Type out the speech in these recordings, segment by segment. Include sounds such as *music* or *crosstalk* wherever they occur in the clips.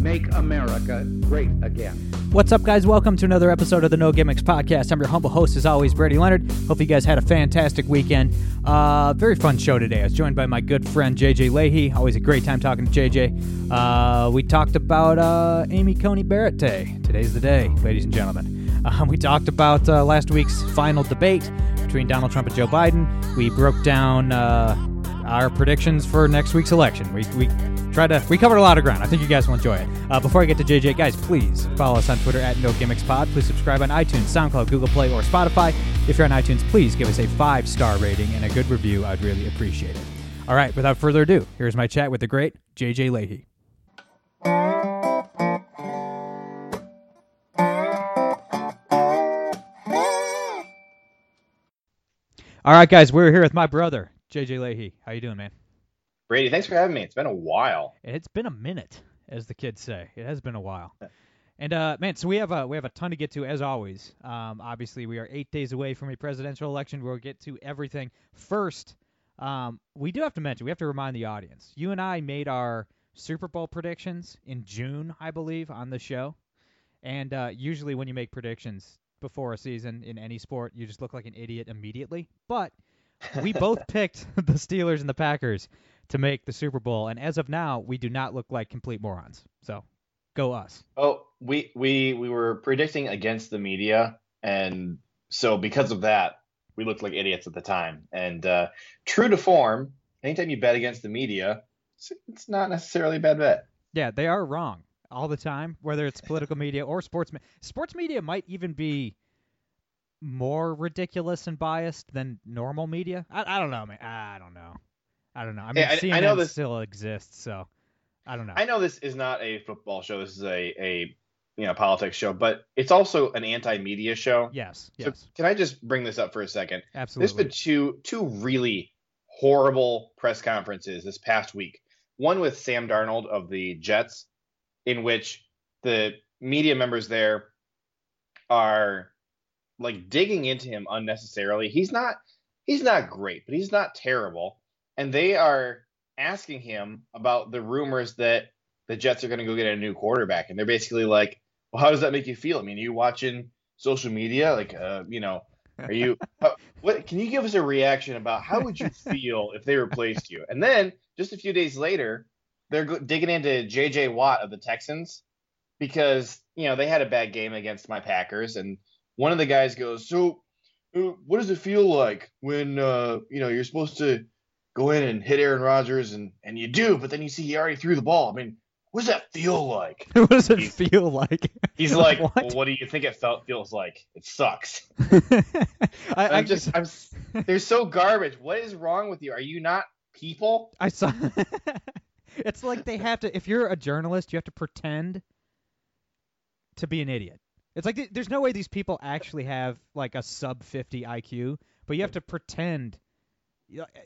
make America great again. What's up, guys? Welcome to another episode of the No Gimmicks Podcast. I'm your humble host, as always, Brady Leonard. Hope you guys had a fantastic weekend. Uh, very fun show today. I was joined by my good friend JJ Lahey. Always a great time talking to JJ. Uh, we talked about uh, Amy Coney Barrett Day. Today's the day, ladies and gentlemen. Uh, we talked about uh, last week's final debate between Donald Trump and Joe Biden. We broke down uh, our predictions for next week's election. We, we try to we covered a lot of ground. I think you guys will enjoy it. Uh, before I get to JJ, guys, please follow us on Twitter at No Gimmicks Pod. Please subscribe on iTunes, SoundCloud, Google Play, or Spotify. If you're on iTunes, please give us a five star rating and a good review. I'd really appreciate it. All right, without further ado, here's my chat with the great JJ Lahey. All right, guys, we're here with my brother JJ Lahey. How you doing, man? Brady, thanks for having me. It's been a while. It's been a minute, as the kids say. It has been a while. And uh, man, so we have a we have a ton to get to as always. Um, obviously, we are eight days away from a presidential election. We'll get to everything first. Um, we do have to mention, we have to remind the audience. You and I made our Super Bowl predictions in June, I believe, on the show. And uh, usually, when you make predictions before a season in any sport, you just look like an idiot immediately. But we both picked *laughs* the Steelers and the Packers to make the Super Bowl, and as of now, we do not look like complete morons. So, go us. Oh, we we we were predicting against the media, and so because of that, we looked like idiots at the time. And uh, true to form, anytime you bet against the media, it's, it's not necessarily a bad bet. Yeah, they are wrong all the time, whether it's political media or sports. me- Sports media might even be more ridiculous and biased than normal media. I, I don't know, man. I don't know. I don't know. I mean, Hey, I- CNN I know this- still exists, so I don't know. I know this is not a football show. This is a a you know politics show, but it's also an anti-media show. Yes, So yes, can I just bring this up for a second? There's absolutely. been two two really horrible press conferences this past week. One with Sam Darnold of the Jets, in which the media members there are like digging into him unnecessarily. He's not he's not great, but he's not terrible. And they are asking him about the rumors that the Jets are going to go get a new quarterback, and they're basically like, "Well, how does that make you feel? I mean, are you watching social media? Like, uh, you know, are you? *laughs* how, what can you give us a reaction about how would you feel if they replaced you? And then just a few days later, they're digging into J.J. Watt of the Texans because you know they had a bad game against my Packers, and one of the guys goes, "So, uh, what does it feel like when uh, you know you're supposed to go in and hit Aaron Rodgers, and and you do, but then you see he already threw the ball? I mean, what does that feel like?" *laughs* what does it He's- feel like? He's like, *laughs* what? "Well, what do you think it felt feels like? It sucks." *laughs* I, I I'm just, I'm, they're so garbage. What is wrong with you? Are you not people? I saw. it's like they have to. If you're a journalist, you have to pretend to be an idiot. It's like th- there's no way these people actually have like a sub 50 IQ, but you have to pretend.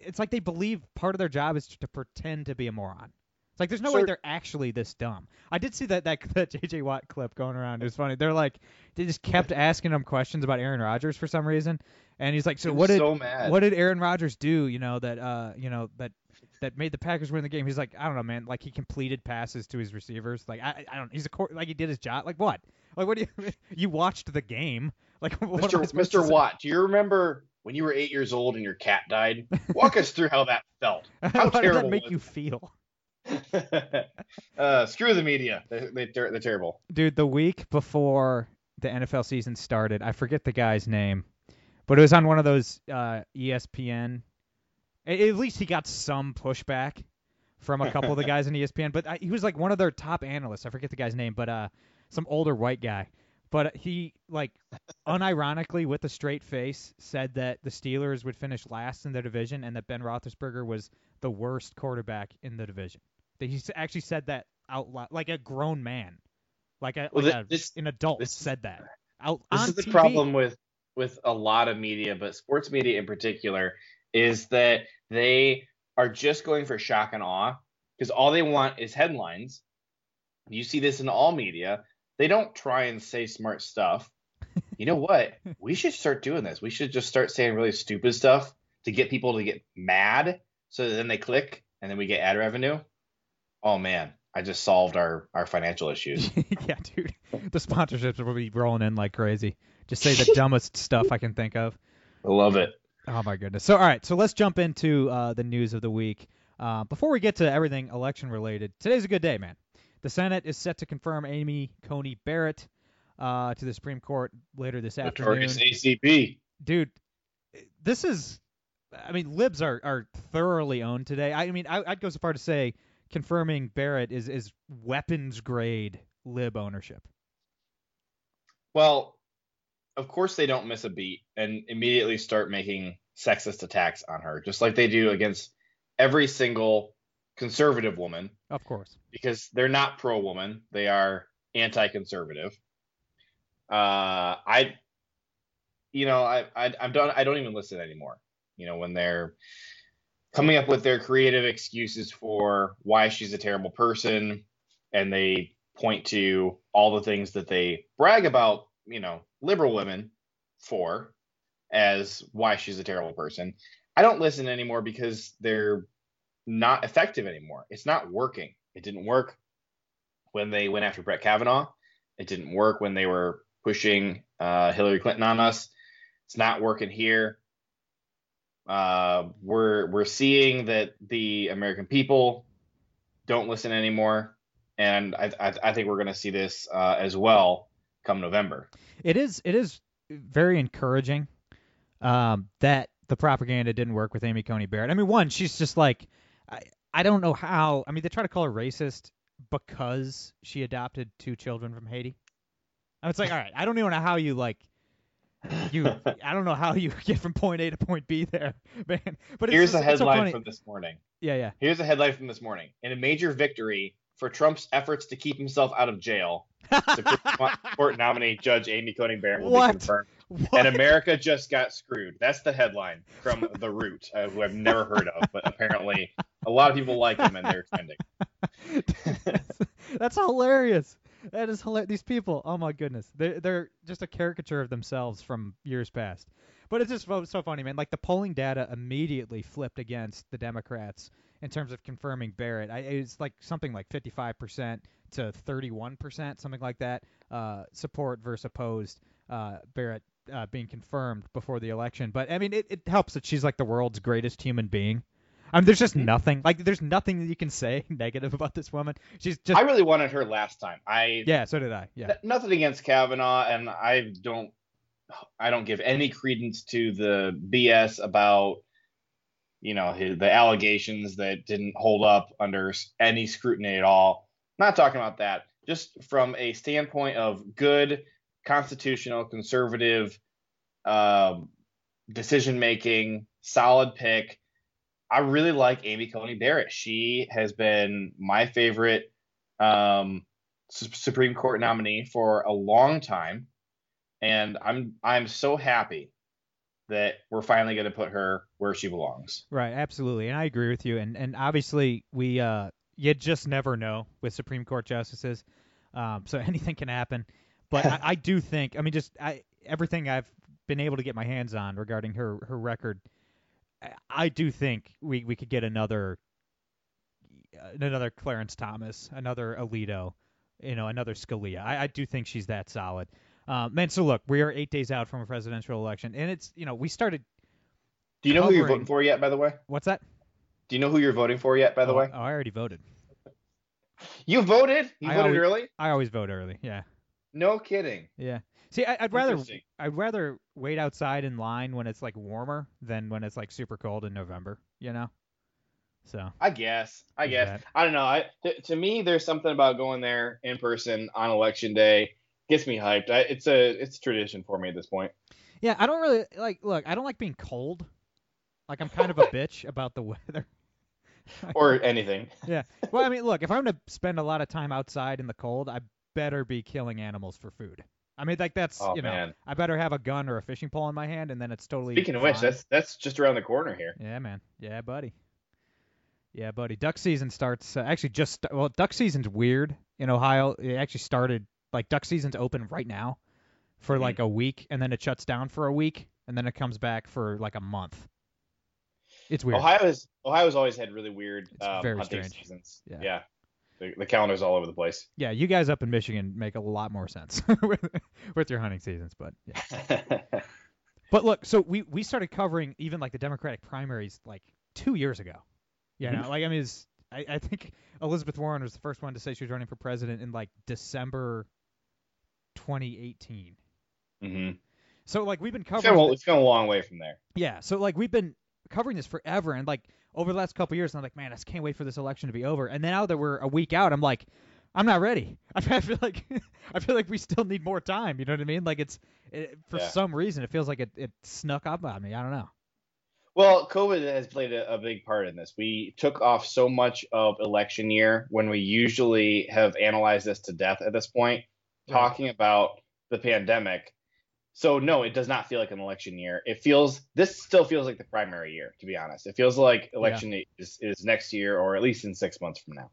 It's like they believe part of their job is to pretend to be a moron. It's like there's no way they're actually this dumb. I did see that that *laughs* that JJ Watt clip going around. It was funny. They're like they just kept asking him questions about Aaron Rodgers for some reason, and he's like, "So I'm what did so mad. what did Aaron Rodgers do? You know that uh you know that that made the Packers win the game. He's like, I don't know, man. Like he completed passes to his receivers. Like I, I don't. He's a court. Like he did his job. Like what? Like what do you? *laughs* You watched the game. *laughs* Like what Mr. Mr. Watt, do you remember when you were eight years old and your cat died? Walk us through how that felt. *laughs* How How did terrible that make you feel, uh, screw the media. They're, they're, they're terrible. dude? The week before the NFL season started, I forget the guy's name, but it was on one of those uh, ESPN. At least he got some pushback from a couple of the *laughs* guys in ESPN, but I, he was like one of their top analysts. I forget the guy's name, but uh, some older white guy. But he like unironically with a straight face said that the Steelers would finish last in their division and that Ben Roethlisberger was the worst quarterback in the division. That he actually said that out loud, like a grown man, like a Well, like thi- a, an adult this said that out This is the TV. problem with with a lot of media, but sports media in particular, is that they are just going for shock and awe because all they want is headlines. You see this in all media. They don't try and say smart stuff. *laughs* You know what? we should start doing this. We should just start saying really stupid stuff to get people to get mad so then they click and then we get ad revenue. Oh man, I just solved our our financial issues. *laughs* yeah, dude. The sponsorships will be rolling in like crazy. Just say the dumbest stuff I can think of. I *laughs* love it. Oh my goodness. So all right, so let's jump into uh, the news of the week. Uh, before we get to everything election related, today's a good day, man. The Senate is set to confirm Amy Coney Barrett uh, to the Supreme Court later this afternoon. ACB. Dude, this is. I mean, libs are, are thoroughly owned today. I mean, I, I'd go so far to say confirming Barrett is is weapons grade lib ownership. Well, of course they don't miss a beat and immediately start making sexist attacks on her, just like they do against every single conservative woman. Of course. Because they're not pro woman, they are anti conservative. Uh, I, you know, I, I, I'm done. I don't even listen anymore. You know, when they're coming up with their creative excuses for why she's a terrible person, and they point to all the things that they brag about, you know, liberal women for as why she's a terrible person. I don't listen anymore because they're not effective anymore. It's not working. It didn't work when they went after Brett Kavanaugh. It didn't work when they were pushing uh, Hillary Clinton on us. It's not working here. Uh, we're we're seeing that the American people don't listen anymore, and I I, I think we're going to see this uh, as well come November. It is it is very encouraging um, that the propaganda didn't work with Amy Coney Barrett. I mean, one, she's just like I I don't know how. I mean, they try to call her racist because she adopted two children from Haiti. And it's like, all right, I don't even know how you like you I don't know how you *laughs* get from point A to point B there, *laughs* man. But here's just, a headline so from this morning. Yeah, yeah. Here's a headline from this morning. In a major victory for Trump's efforts to keep himself out of jail, *laughs* Supreme Court nominee Judge Amy Coney Barrett will what? be confirmed. What? And America just got screwed. That's the headline from The Root, uh, who I've never heard of, but apparently a lot of people like him and they're trending. that's, *laughs* that's hilarious. That is hilarious. These people, oh my goodness, they're they're just a caricature of themselves from years past. But it's just so, so funny, man. Like the polling data immediately flipped against the Democrats in terms of confirming Barrett. I, it's like something like 55% to 31%, something like that. Uh, support versus opposed. Uh, Barrett uh, being confirmed before the election. But I mean, it, it helps that she's like the world's greatest human being. I mean, there's just nothing like there's nothing that you can say *laughs* negative about this woman. She's just I really wanted her last time. I yeah, so did I. Yeah, nothing against Kavanaugh, and I don't, I don't give any credence to the BS about, you know, his, the allegations that didn't hold up under any scrutiny at all. not talking about that. Just from a standpoint of good, constitutional, conservative, um, decision making, solid pick. I really like Amy Coney Barrett. She has been my favorite. Um, Su- Supreme Court nominee for a long time, and I'm I'm so happy that we're finally going to put her where she belongs. right, absolutely, and I agree with you. And and obviously we uh you just never know with Supreme Court justices, um, so *laughs* anything can happen. But I, I do think, I mean, just I everything I've been able to get my hands on regarding her her record, I, I do think we we could get another another Clarence Thomas, another Alito, you know, another Scalia. I, I do think she's that solid. Um, man, so look, we are eight days out from a presidential election, and it's you know we started. Do you know who you're voting for yet? By the way, What's that? do you know who you're voting for yet? By the oh, way, oh, I already voted. you voted. You I voted always- early. I always vote early. Yeah, No kidding. yeah. See, I, I'd rather I'd rather wait outside in line when it's like warmer than when it's like super cold in November. You know. So I guess. I guess. that. I don't know. I to, to me, there's something about going there in person on election day gets me hyped. I, it's a it's tradition for me at this point. yeah, I don't really like. Look, I don't like being cold. Like I'm kind of a *laughs* bitch about the weather. *laughs* Or anything. Yeah. Well, I mean, look, if I'm going to spend a lot of time outside in the cold, I better be killing animals for food. I mean, like that's Oh, you know, man. I better have a gun or a fishing pole in my hand, and then it's totally. Speaking of which, that's that's just around the corner here. Yeah, man. Yeah, buddy. Yeah, buddy. Duck season starts uh, actually just well, duck season's weird in Ohio. It actually started like duck season's open right now for Mhm. like a week, and then it shuts down for a week, and then it comes back for like a month. It's weird. Ohio's Ohio's always had really weird It's um, very hunting strange. seasons. Yeah. The, the calendar's all over the place. Yeah, you guys up in Michigan make a lot more sense *laughs* with, with your hunting seasons, but yeah. *laughs* But look, so we we started covering even like the Democratic primaries like two years ago. You know, like I mean, it's, I I think Elizabeth Warren was the first one to say she was running for president in like December 2018. hmm So like we've been covering, gone, a- thi- it's gone a long way from there. yeah. So like we've been covering this forever, and like over the last couple years, I'm like, man, I just can't wait for this election to be over. And then now that we're a week out, I'm like, I'm not ready. *laughs* I feel like *laughs* I feel like we still need more time. You know what I mean? Like it's it, for Yeah. some reason it feels like it, it snuck up on me. I don't know. Well, COVID has played a, a big part in this. We took off so much of election year when we usually have analyzed this to death at this point, Right. talking about the pandemic. So no, it does not feel like an election year. It feels this still feels like the primary year, to be honest. It feels like election is, is next year or at least in six months from now.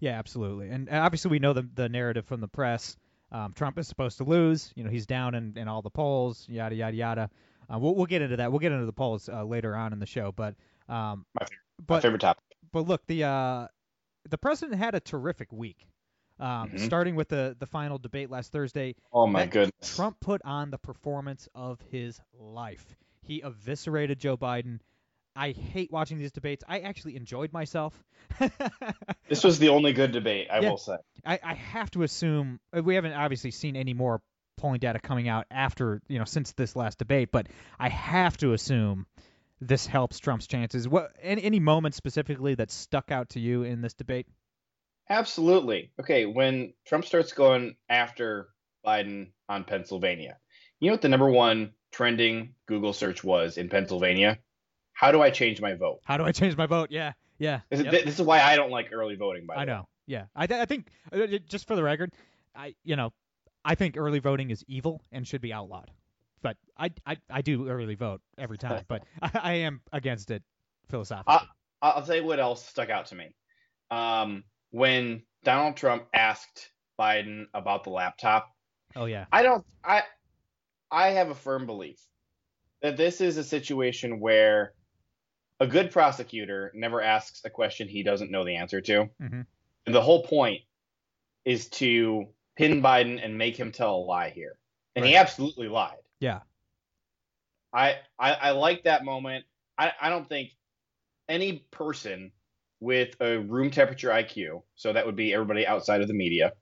Yeah, absolutely. And uh, obviously, we know the the narrative from the press. Um, Trump is supposed to lose. You know, he's down in, in all the polls. Yada yada yada. Uh, we'll we'll get into that. We'll get into the polls uh, later on in the show. But um, My favorite, My but favorite topic. but look, the uh, the president had a terrific week. Um, Mhm. Starting with the the final debate last Thursday, Oh my goodness. Trump put on the performance of his life. He eviscerated Joe Biden. I hate watching these debates. I actually enjoyed myself. *laughs* This was the only good debate, I Yeah. will say. I, I have to assume uh, we haven't obviously seen any more polling data coming out after you know since this last debate, but I have to assume this helps Trump's chances. What any, any moments specifically that stuck out to you in this debate? Absolutely. Okay, when Trump starts going after Biden on Pennsylvania, you know what the number one trending Google search was in Pennsylvania? How do I change my vote? How do I change my vote? Yeah, yeah. This, yep. is, this is why I don't like early voting. By the I way. know. Yeah, I, th- I think uh, just for the record, I you know I think early voting is evil and should be outlawed. But I I, I do early vote every *laughs* time, but I, *laughs* I am against it philosophically. I- I'll tell you what else stuck out to me. Um, when Donald Trump asked Biden about the laptop, oh yeah. I don't. I I have a firm belief that this is a situation where a good prosecutor never asks a question he doesn't know the answer to. Mhm. And the whole point is to pin Biden and make him tell a lie here. And he absolutely lied. Yeah. I, I I like that moment. I, I don't think any person with a room temperature IQ, so that would be everybody outside of the media,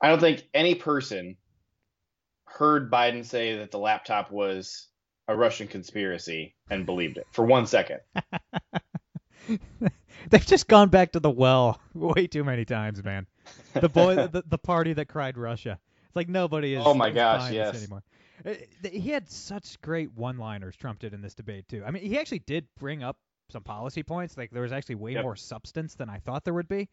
I don't think any person heard Biden say that the laptop was a Russian conspiracy and believed it for one second. *laughs* They've just gone back to the well way too many times, man. The boy, *laughs* the, the party that cried Russia. It's like nobody is. Oh my is gosh, yes. anymore. Uh, He had such great one-liners. Trump did in this debate too. I mean, he actually did bring up some policy points. Like there was actually way Yep. more substance than I thought there would be.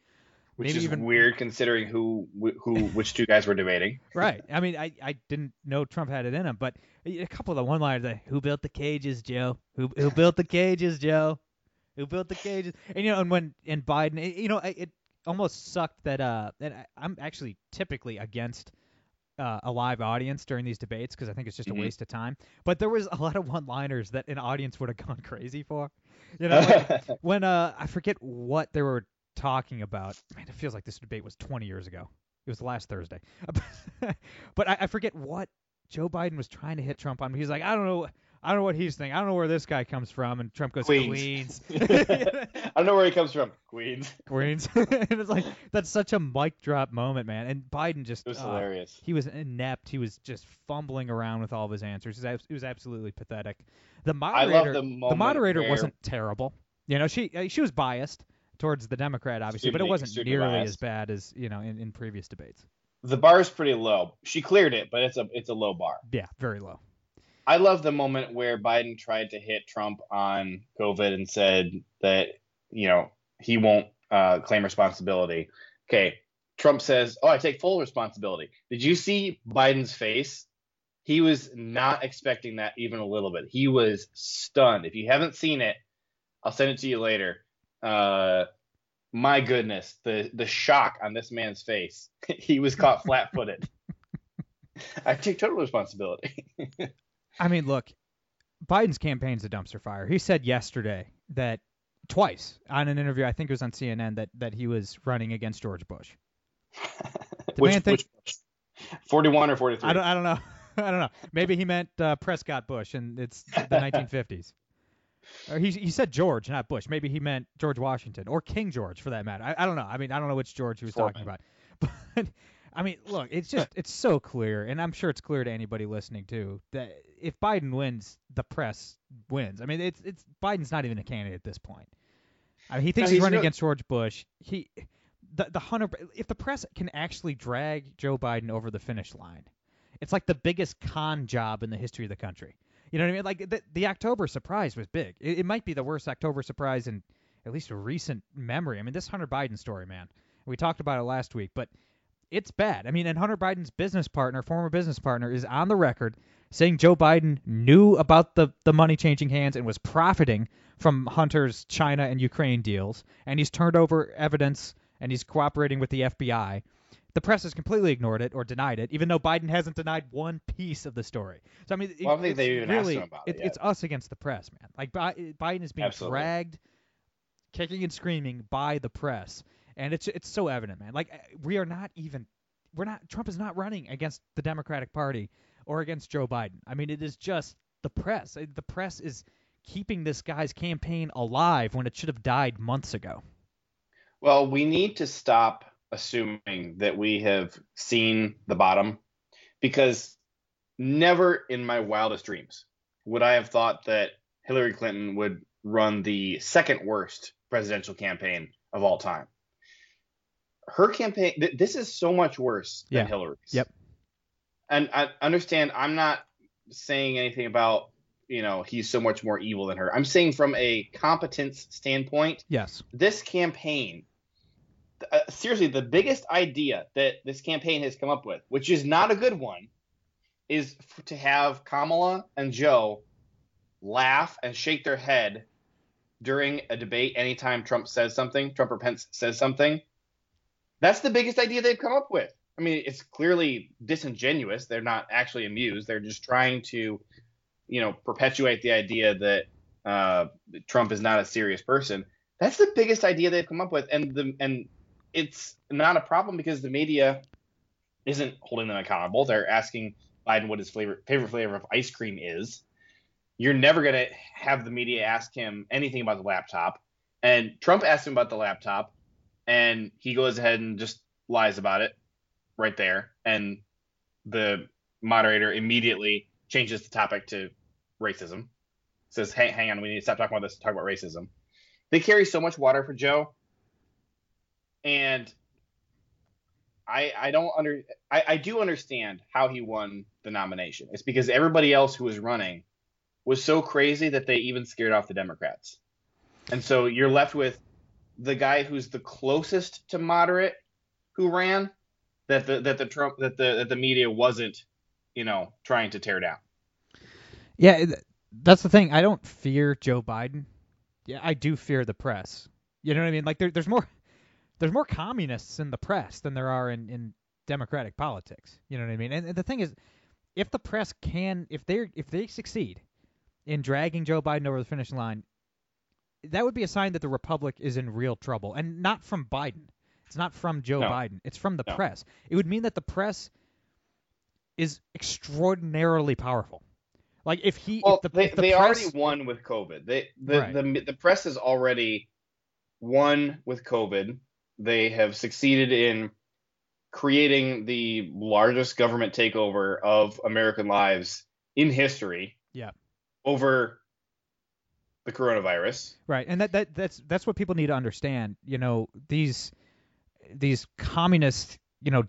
Which Maybe is even- weird considering who who which two guys were debating. *laughs* Right. I mean, I, I didn't know Trump had it in him, but a couple of the one-liners, like, "Who built the cages, Joe? Who who built the cages, Joe? Who built the cages?" And you know, and when and Biden, you know, it, it almost sucked that uh, that I, I'm actually typically against uh, a live audience during these debates because I think it's just Mhm. a waste of time. But there was a lot of one-liners that an audience would have *laughs* gone crazy for. You know, like, *laughs* when uh I forget what they were talking about. Man, it feels like this debate was 20 years ago. It was last Thursday. *laughs* but I, I forget what Joe Biden was trying to hit Trump on. He's like, I don't know, I don't know what he's thinking. I don't know where this guy comes from. And Trump goes, Queens. Queens. *laughs* I don't know where he comes from. Queens. Queens. *laughs* and it's like that's such a mic drop moment, man. And Biden just It was uh, hilarious. he was inept. He was just fumbling around with all of his answers. It was, abs- it was absolutely pathetic. The I moderator, love the moment moderator where- wasn't terrible. You know, she uh, she was biased towards the Democrat, obviously, but it wasn't nearly biased. as bad as you know in, in previous debates. The bar is pretty low. She cleared it, but it's a it's a low bar. Yeah, very low. I love the moment where Biden tried to hit Trump on COVID and said that you know he won't uh, claim responsibility. Okay, Trump says, "Oh, I take full responsibility." Did you see Biden's face? He was not expecting that even a little bit. He was stunned. If you haven't seen it, I'll send it to you later. Uh, my goodness, the the shock on this man's face. *laughs* he was caught flat-footed. *laughs* I take total responsibility. *laughs* I mean, look, Biden's campaign's a dumpster fire. He said yesterday that twice on an interview, I think it was on CNN, that that he was running against George Bush. *laughs* Which, man which 41 or 43? I don't, I don't know. *laughs* I don't know. Maybe he meant uh, Prescott Bush, and it's the 1950s. Or he he said George, not Bush. Maybe he meant George Washington or King George, for that matter. I, I don't know. I mean, I don't know which George he was talking about. *laughs* But I mean, look, it's just *laughs* it's so clear, and I'm sure it's clear to anybody listening too that if Biden wins, the press wins. I mean, it's it's Biden's not even a candidate at this point. I mean, he thinks No, he's, he's running against George Bush. He the the hunter if the press can actually drag Joe Biden over the finish line, it's like the biggest con job in the history of the country. You know what I mean? Like the, the October surprise was big. It, it might be the worst October surprise in at least recent memory. I mean, this Hunter Biden story, man. We talked about it last week, but it's bad. I mean, and Hunter Biden's business partner, former business partner, is on the record saying Joe Biden knew about the, the money changing hands and was profiting from Hunter's China and Ukraine deals, and he's turned over evidence and he's cooperating with the FBI. The press has completely ignored it or denied it, even though Biden hasn't denied one piece of the story. So I mean, Well, I think it's they've even asked really, him about it It's us against the press, man. Like Bi- Biden is being Absolutely. dragged, kicking and screaming by the press, and it's it's so evident, man. Like we are not even, we're not. Trump is not running against the Democratic Party or against Joe Biden. I mean, it is just the press. Uh, The press is keeping this guy's campaign alive when it should have died months ago. Well, we need to stop assuming that we have seen the bottom because never in my wildest dreams would I have thought that Hillary Clinton would run the second worst presidential campaign of all time. Her campaign, th- this is so much worse Yeah. than Hillary's. Yep. And I understand I'm not saying anything about, you know, he's so much more evil than her. I'm saying from a competence standpoint, Yes. this campaign uh, seriously the biggest idea that this campaign has come up with which is not a good one is f- to have kamala and joe laugh and shake their head during a debate anytime trump says something trump or pence says something that's the biggest idea they've come up with. I mean it's clearly disingenuous. They're not actually amused. They're just trying to you know perpetuate the idea that uh, trump is not a serious person. That's the biggest idea they've come up with, and the and it's not a problem because the media isn't holding them accountable. They're asking Biden what his flavor, favorite flavor of ice cream is. You're never gonna have the media ask him anything about the laptop, and Trump asked him about the laptop, and he goes ahead and just lies about it right there, and the moderator immediately changes the topic to racism. Says, "Hey, hang on, we need to stop talking about this. Talk about racism." They carry so much water for Joe, and I I don't under I, I do understand how he won the nomination. It's because everybody else who was running was so crazy that they even scared off the Democrats, and so you're left with the guy who's the closest to moderate who ran that the that the Trump that the that the media wasn't you know trying to tear down. Yeah, that's the thing. I don't fear Joe Biden. Yeah, I do fear the press. You know what I mean? Like there, there's more there's more communists in the press than there are in, in democratic politics. You know what I mean? And, the thing is, if the press can, if they if they succeed in dragging Joe Biden over the finish line, that would be a sign that the republic is in real trouble, and not from Biden. It's not from Joe No. Biden. It's from the No. press. It would mean that the press is extraordinarily powerful. Like if he, Well, if the, they, if the they press, already won with COVID. They the, Right. the the press has already won with COVID. They have succeeded in creating the largest government takeover of American lives in history. Yeah. Over the coronavirus. Right, and that, that that's that's what people need to understand. You know, these these communist, you know,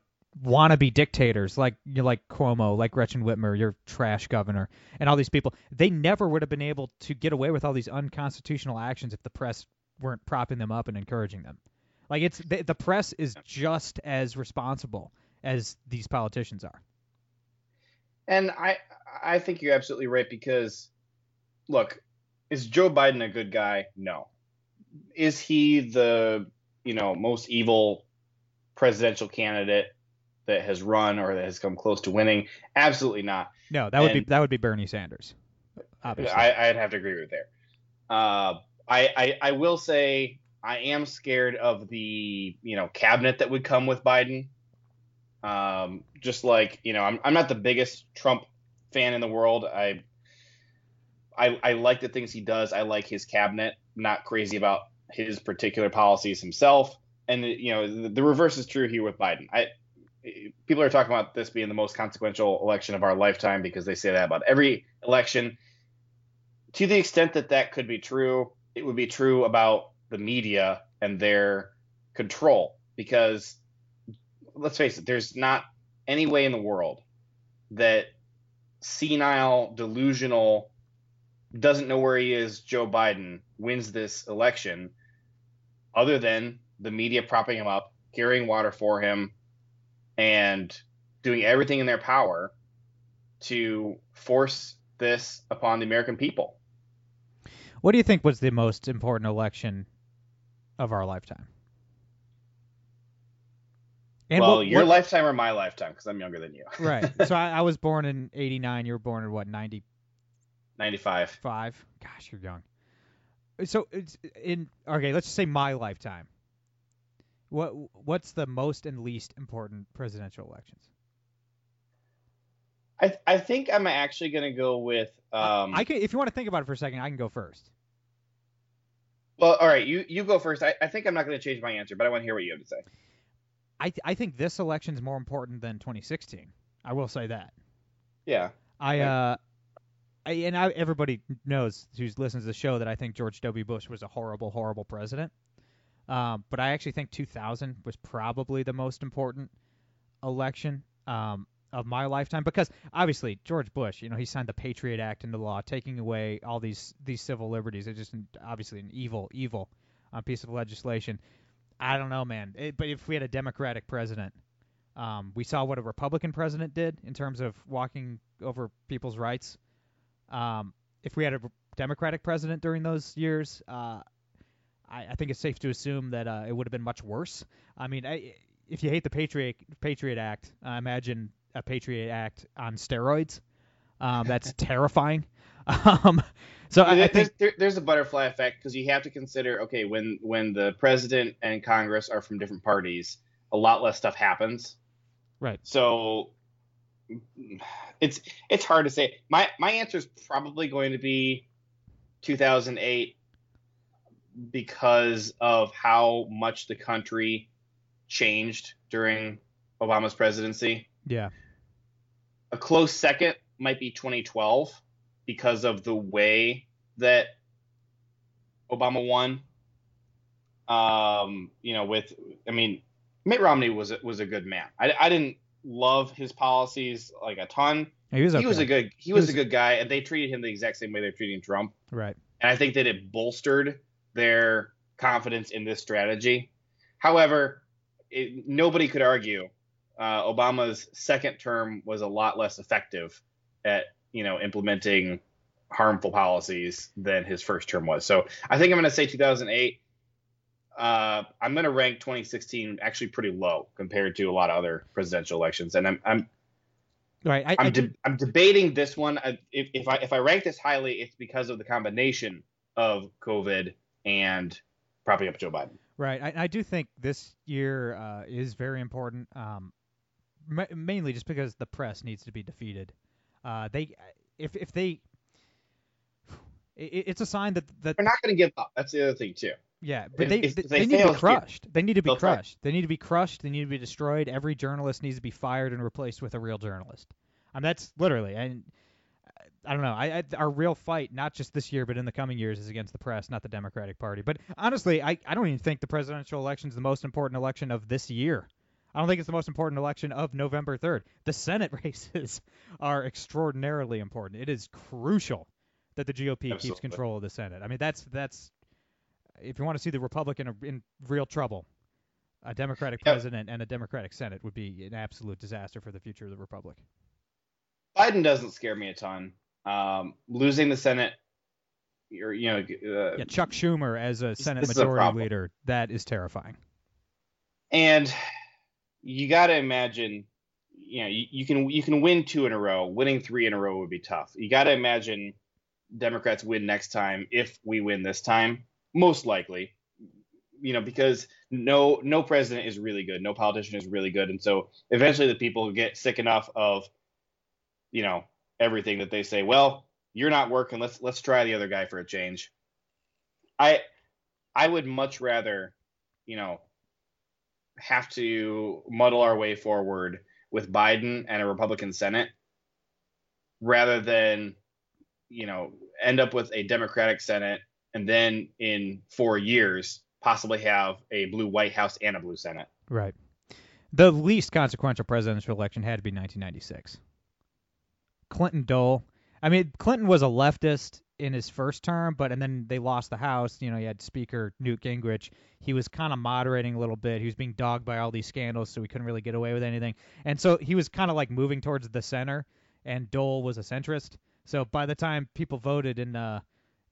wannabe dictators like you know, like Cuomo, like Gretchen Whitmer, your trash governor, and all these people. They never would have been able to get away with all these unconstitutional actions if the press weren't propping them up and encouraging them. Like it's the, the press is just as responsible as these politicians are. And I I think you're absolutely right because look, is Joe Biden a good guy? No. Is he the, you know, most evil presidential candidate that has run or that has come close to winning? Absolutely not. No, that would be that would be Bernie Sanders. Obviously. I, I'd have to agree with there. Uh, I, I I will say I am scared of the you know cabinet that would come with Biden. Um, just like you know, I'm I'm not the biggest Trump fan in the world. I I I like the things he does. I like his cabinet. Not crazy about his particular policies himself. And you know, the, the reverse is true here with Biden. I people are talking about this being the most consequential election of our lifetime because they say that about every election to the extent that that could be true, it would be true about the media and their control. Because let's face it, there's not any way in the world that senile, delusional, doesn't know where he is Joe Biden wins this election other than the media propping him up, carrying water for him, and doing everything in their power to force this upon the American people. What do you think was the most important election of our lifetime? And well, what- your what- lifetime or my lifetime, because I'm younger than you. right. So *laughs* I, I was born in '89. You were born in what '95? Five. Gosh, you're young. So it's in okay. Let's just say my lifetime. What what's the most and least important presidential elections? I, I think I'm actually going to go with. Um, I can, if you want to think about it for a second, I can go first. well, all right, you, you go first. I, I think I'm not going to change my answer, but I want to hear what you have to say. I th- I think this election is more important than 2016. I will say that. Yeah. I uh, I, and I, everybody knows who's listens to the show that I think George W. Bush was a horrible, horrible president. Um, but I actually think 2000 was probably the most important election um, of my lifetime because obviously George Bush, you know, he signed the Patriot Act into law, taking away all these these civil liberties. It's just an, obviously an evil, evil uh, piece of legislation. I don't know, man. It, but if we had a Democratic president, um, we saw what a Republican president did in terms of walking over people's rights. Um, if we had a Democratic president during those years, uh, I, I think it's safe to assume that uh, it would have been much worse. I mean, I, if you hate the Patriot Patriot Act, uh, imagine a Patriot Act on steroids. Um, that's *laughs* terrifying. Um, so I, I think there's, there, there's a butterfly effect because you have to consider okay when when the president and Congress are from different parties, a lot less stuff happens. Right. So it's it's hard to say. My my answer is probably going to be 2008 because of how much the country changed during Obama's presidency. yeah, A close second might be 2012 because of the way that Obama won. Um, you know, with I mean, Mitt Romney was a, was a good man. I, I didn't love his policies like a ton. he was okay. He was a good he was, was- a good guy, and they treated him the exact same way they're treating Trump. right. And I think that it bolstered their confidence in this strategy. However, it, nobody could argue uh, Obama's second term was a lot less effective at you know implementing harmful policies than his first term was. So I think I'm going to say 2008. Uh, I'm going to rank 2016 actually pretty low compared to a lot of other presidential elections, and I'm I'm Right. I, I I'm, do- de- I'm debating this one. I- If, if I if I rank this highly, it's because of the combination of COVID and propping up Joe Biden. Right. I, I do think this year uh, is very important, um, ma- mainly just because the press needs to be defeated. Uh, they, if if they, *sighs* it, it's a sign that that They're not going to give up. That's the other thing too. Yeah, but if- they if they, they need to be here, crushed. They need to be crushed. They need to be crushed. They need to be destroyed. Every journalist needs to be fired and replaced with a real journalist. I mean, that's literally and. Uh, I don't know. I, I our real fight, not just this year, but in the coming years, is against the press, not the Democratic Party. But honestly, I, I don't even think the presidential election is the most important election of this year. I don't think it's the most important election of November 3rd. The Senate *laughs* races are extraordinarily important. It is crucial that the GOP keeps control of the Senate. I mean, that's that's if you want to see the Republican in real trouble, A Democratic Yep. president and a Democratic Senate would be an absolute disaster for the future of the republic. Biden doesn't scare me a ton. Um, losing the Senate, or you know, uh, Yeah, Chuck Schumer as a Senate is a majority leader, that is terrifying. and you got to imagine, you know, you, you can you can win two in a row. Winning three in a row would be tough. You got to imagine Democrats win next time if we win this time, most likely. You know, because no no president is really good, no politician is really good, and so eventually the people get sick enough of, you know, everything that they say. Well, you're not working. Let's let's try the other guy for a change. I I would much rather, you know, have to muddle our way forward with Biden and a Republican Senate rather than, you know, end up with a Democratic Senate and then in four years possibly have a blue White House and a blue Senate. Right. The least consequential presidential election had to be 1996. Clinton Dole. I mean, Clinton was a leftist in his first term, but and then they lost the House. You know, you had Speaker Newt Gingrich. He was kind of moderating a little bit. He was being dogged by all these scandals, so he couldn't really get away with anything. And so he was kind of like moving towards the center, and Dole was a centrist. So by the time people voted in uh,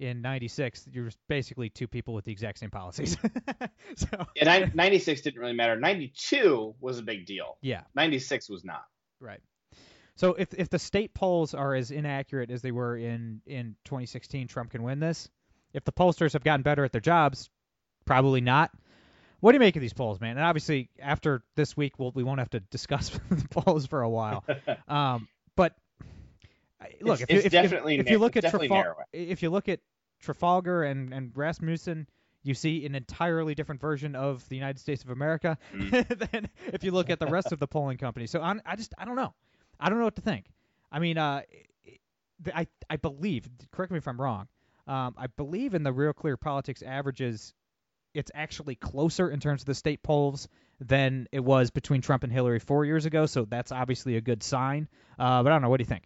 in '96, you're basically two people with the exact same policies. *laughs* so And 96 didn't really matter. 92 was a big deal. yeah. 96 was not. Right. So if if the state polls are as inaccurate as they were in in 2016, Trump can win this. If the pollsters have gotten better at their jobs, probably not. What do you make of these polls, man? And obviously, after this week, we'll, we won't have to discuss *laughs* the polls for a while. *laughs* Um, but look, It's- if, it's if, definitely if, if you look at Trafal- if you look at Trafalgar and and Rasmussen, you see an entirely different version of the United States of America Mm. *laughs* than if you look at the rest of the polling companies. So I'm, I just I don't know. I don't know what to think. I mean, uh, I I believe. Correct me if I'm wrong. Um, I believe in the Real Clear Politics averages. It's actually closer in terms of the state polls than it was between Trump and Hillary four years ago. So that's obviously a good sign. Uh, but I don't know. What do you think?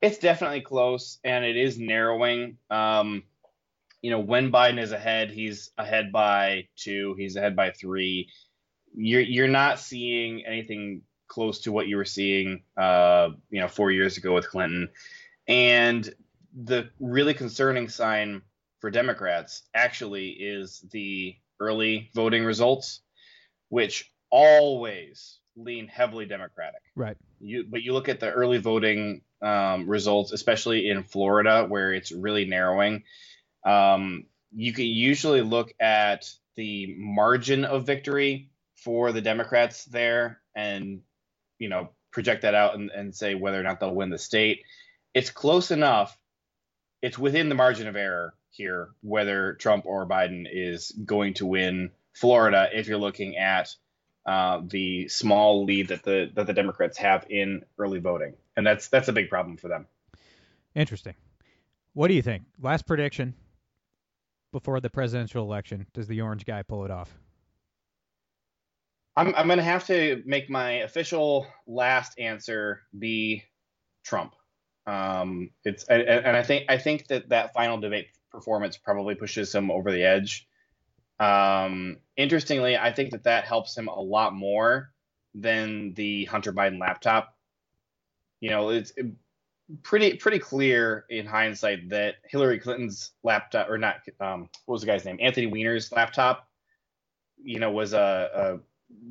It's definitely close, and it is narrowing. Um, you know, when Biden is ahead, he's ahead by two. He's ahead by three. You're you're not seeing anything close to what you were seeing, uh, you know, four years ago with Clinton. And the really concerning sign for Democrats actually is the early voting results, which always lean heavily Democratic. Right. You, but you look at the early voting um, results, especially in Florida, where it's really narrowing. Um, you can usually look at the margin of victory for the Democrats there, and you know project that out and, and say whether or not they'll win the state. It's close enough. It's within the margin of error here whether Trump or Biden is going to win Florida. If you're looking at uh, the small lead that the that the Democrats have in early voting, and that's that's a big problem for them. Interesting. What do you think? Last prediction before the presidential election. Does the orange guy pull it off? I'm I'm gonna have to make my official last answer be Trump. Um, it's and, and I think I think that that final debate performance probably pushes him over the edge. Um, interestingly, I think that that helps him a lot more than the Hunter Biden laptop. You know, it's pretty pretty clear in hindsight that Hillary Clinton's laptop, or not, um, what was the guy's name? Anthony Weiner's laptop. You know, was a, a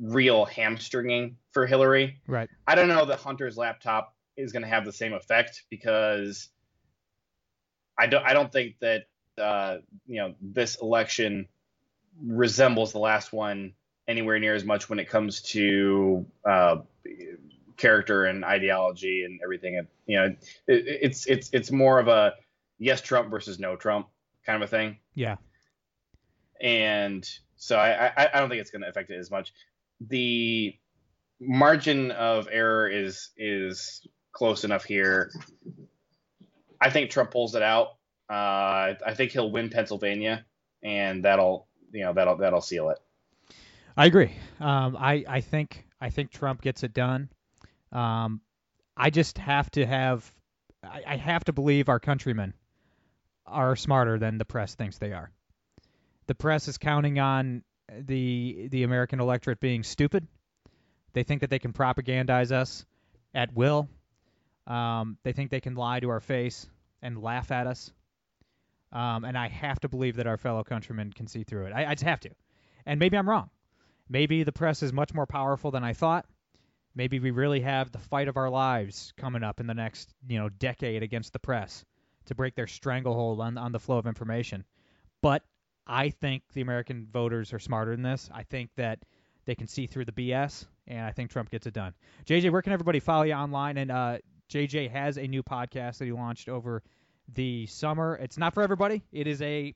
real hamstringing for Hillary. Right. I don't know that Hunter's laptop is going to have the same effect because I don't I don't think that uh, you know this election resembles the last one anywhere near as much when it comes to uh, character and ideology and everything. And, you know, it, it's it's it's more of a yes Trump versus no Trump kind of a thing Yeah. and so I, I, I don't think it's going to affect it as much. The margin of error is is close enough here. I think Trump pulls it out. Uh, I think he'll win Pennsylvania, and that'll you know that'll that'll seal it. I agree. Um, I I think I think Trump gets it done. Um, I just have to have I, I have to believe our countrymen are smarter than the press thinks they are. The press is counting on the the American electorate being stupid. They think that they can propagandize us at will. Um, they think they can lie to our face and laugh at us. Um, and I have to believe that our fellow countrymen can see through it. I, I just have to. And maybe I'm wrong. Maybe the press is much more powerful than I thought. Maybe we really have the fight of our lives coming up in the next, you know, decade against the press to break their stranglehold on on the flow of information. But I think the American voters are smarter than this. I think that they can see through the BS, and I think Trump gets it done. JJ, where can everybody follow you online? And uh, JJ has a new podcast that he launched over the summer. It's not for everybody. It is a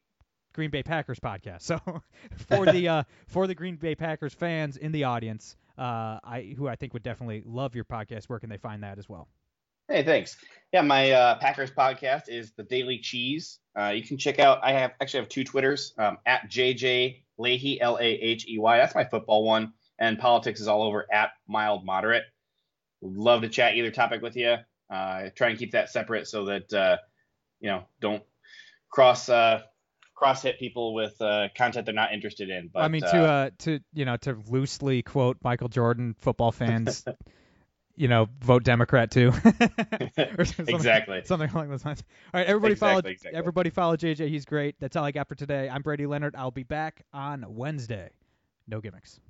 Green Bay Packers podcast. *laughs* So *laughs* for the uh, for the Green Bay Packers fans in the audience, uh, I who I think would definitely love your podcast, where can they find that as well? Hey, thanks. Yeah, my uh, Packers podcast is the Daily Cheese. Uh, you can check out. I have actually have two Twitters um, at JJ Lahey L A H E Y. That's my football one, and politics is all over at Mild Moderate. Love to chat either topic with you. Uh, try and keep that separate so that uh, you know don't cross uh, cross hit people with uh, content they're not interested in. But I mean, to uh, to you know, to loosely quote Michael Jordan, football fans, *laughs* you know, vote Democrat too. *laughs* something, exactly. Something along those lines. All right, everybody Exactly, follow exactly. everybody follow JJ. He's great. That's all I got for today. I'm Brady Leonard. I'll be back on Wednesday. No gimmicks.